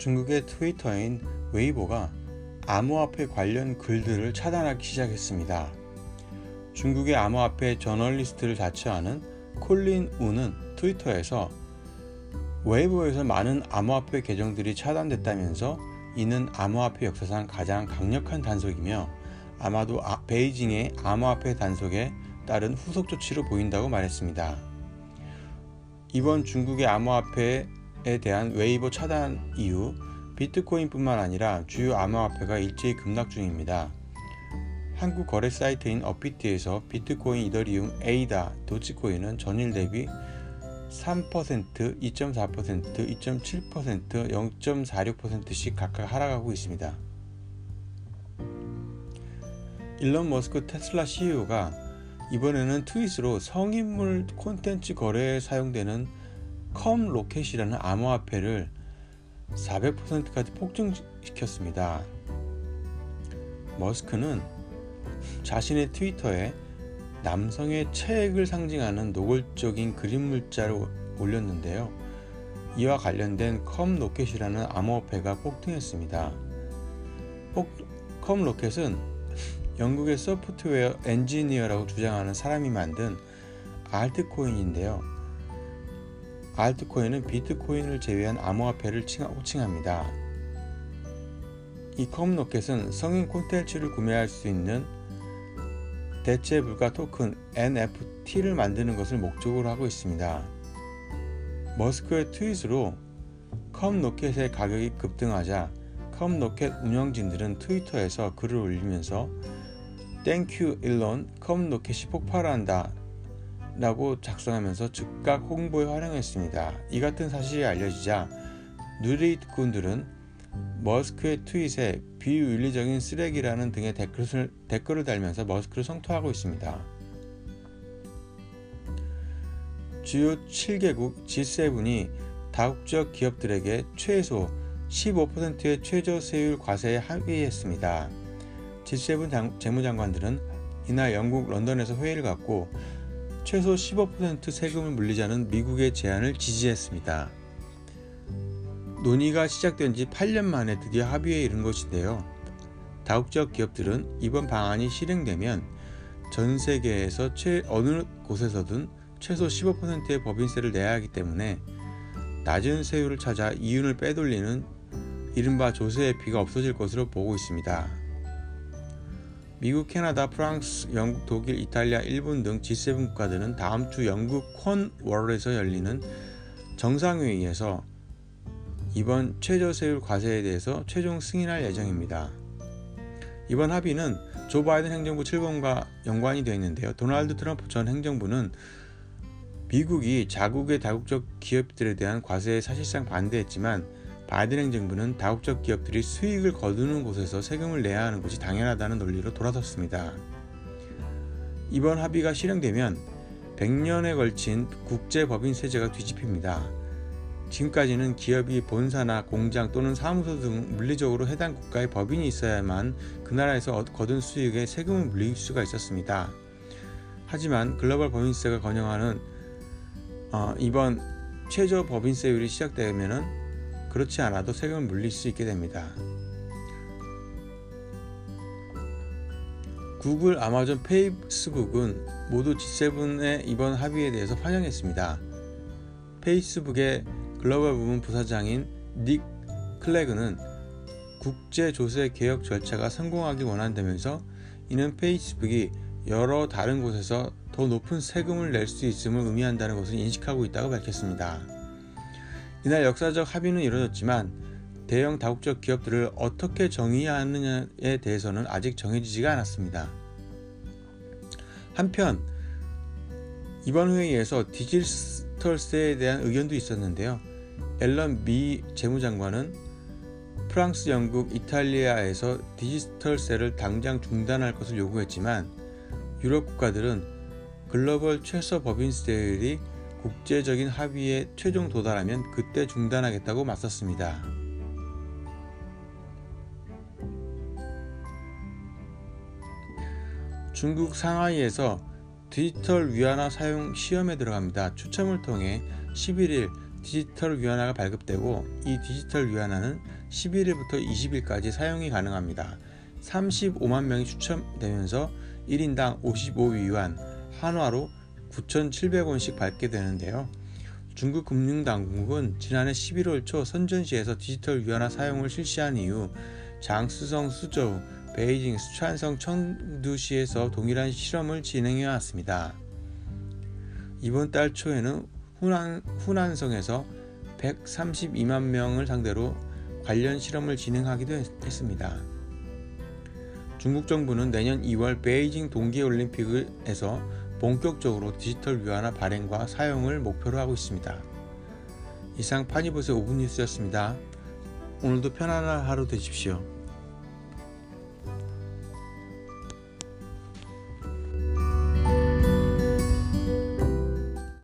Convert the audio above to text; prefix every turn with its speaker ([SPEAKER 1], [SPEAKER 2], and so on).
[SPEAKER 1] 중국의 트위터인 웨이보가 암호화폐 관련 글들을 차단하기 시작했습니다. 중국의 암호화폐 저널리스트를 자처하는 콜린 우는 트위터에서 웨이보에서 많은 암호화폐 계정들이 차단됐다면서 이는 암호화폐 역사상 가장 강력한 단속이며 아마도 아, 베이징의 암호화폐 단속에 따른 후속 조치로 보인다고 말했습니다. 이번 중국의 암호화폐에 대한 웨이보 차단 이후 비트코인뿐만 아니라 주요 암호화폐가 일제히 급락 중입니다. 한국 거래 사이트인 업비트에서 비트코인, 이더리움, 에이다, 도지코인은 전일 대비 3%, 2.4%, 2.7%, 0.46%씩 각각 하락하고 있습니다. 일론 머스크 테슬라 CEO가 이번에는 트윗으로 성인물 콘텐츠 거래에 사용되는 컴 로켓이라는 암호화폐를 400%까지 폭증시켰습니다. 머스크는 자신의 트위터에 남성의 체액을 상징하는 노골적인 그림 문자를 올렸는데요. 이와 관련된 컴 로켓이라는 암호화폐가 폭등했습니다. 컴 로켓은 영국의 소프트웨어 엔지니어라고 주장하는 사람이 만든 알트코인인데요. 알트코인은 비트코인을 제외한 암호화폐를 호칭합니다. 이 컴 로켓은 성인 콘텐츠를 구매할 수 있는 대체 불가 토큰 NFT를 만드는 것을 목적으로 하고 있습니다. 머스크의 트윗으로 컴 로켓의 가격이 급등하자 컴 로켓 운영진들은 트위터에서 글을 올리면서 Thank you 일론 컴 로켓이 폭발한다 라고 작성하면서 즉각 홍보에 활용했습니다. 이 같은 사실이 알려지자 누리꾼들은 머스크의 트윗에 비윤리적인 쓰레기라는 등의 댓글을, 댓글을 달면서 머스크를 성토하고 있습니다. 주요 7개국 G7이 다국적 기업들에게 최소 15%의 최저 세율 과세에 합의했습니다. G7 재무장관들은 이날 영국 런던에서 회의를 갖고 최소 15% 세금을 물리자는 미국의 제안을 지지했습니다. 논의가 시작된 지 8년 만에 드디어 합의에 이른 것인데요. 다국적 기업들은 이번 방안이 실행되면 전 세계에서 최, 어느 곳에서든 최소 15%의 법인세를 내야 하기 때문에 낮은 세율을 찾아 이윤을 빼돌리는 이른바 조세의 피가 없어질 것으로 보고 있습니다. 미국, 캐나다, 프랑스, 영국, 독일, 이탈리아, 일본 등 G7 국가들은 다음 주 영국 콘월에서 열리는 정상회의에서 이번 최저세율 과세에 대해서 최종 승인할 예정입니다. 이번 합의는 조 바이든 행정부 출범과 연관이 되어 있는데요. 도널드 트럼프 전 행정부는 미국이 자국의 다국적 기업들에 대한 과세에 사실상 반대했지만 바이든 행정부는 다국적 기업들이 수익을 거두는 곳에서 세금을 내야 하는 것이 당연하다는 논리로 돌아섰습니다. 이번 합의가 실행되면 100년에 걸친 국제 법인 세제가 뒤집힙니다. 지금까지는 기업이 본사나 공장 또는 사무소 등 물리적으로 해당 국가의 법인이 있어야만 그 나라에서 거둔 수익에 세금을 물릴 수가 있었습니다. 하지만 글로벌 법인세가 건영하는 어, 이번 최저 법인세율이 시작되면 그렇지 않아도 세금을 물릴 수 있게 됩니다. 구글, 아마존, 페이스북은 모두 G7의 이번 합의에 대해서 환영했습니다. 페이스북의 글로벌 부문 부사장인 닉 클레그는 국제 조세 개혁 절차가 성공하기 원한다면서 이는 페이스북이 여러 다른 곳에서 더 높은 세금을 낼 수 있음을 의미한다는 것을 인식하고 있다고 밝혔습니다. 이날 역사적 합의는 이루어졌지만 대형 다국적 기업들을 어떻게 정의하느냐에 대해서는 아직 정해지지가 않았습니다. 한편 이번 회의에서 디지털세에 대한 의견도 있었는데요. 앨런 미 재무장관은 프랑스, 영국, 이탈리아에서 디지털세를 당장 중단할 것을 요구했지만 유럽 국가들은 글로벌 최소 법인세율이 국제적인 합의에 최종 도달하면 그때 중단하겠다고 맞섰습니다. 중국 상하이에서 디지털 위안화 사용 시험에 들어갑니다. 추첨을 통해 11일 디지털 위안화가 발급되고 이 디지털 위안화는 11일부터 20일까지 사용이 가능합니다. 35만 명이 추첨되면서 1인당 55위안 한화로 9,700원씩 받게 되는데요. 중국 금융당국은 지난해 11월 초 선전시에서 디지털 위안화 사용을 실시한 이후 장쑤성, 수저우, 베이징, 수촨성, 청두시에서 동일한 실험을 진행해 왔습니다. 이번 달 초에는 후난, 후난성에서 132만 명을 상대로 관련 실험을 진행하기도 했, 습니다 중국 정부는 내년 2월 베이징 동계올림픽에서 본격적으로 디지털 위안화 발행과 사용을 목표로 하고 있습니다. 이상 파니보스의 5분 뉴스였습니다. 오늘도 편안한 하루 되십시오.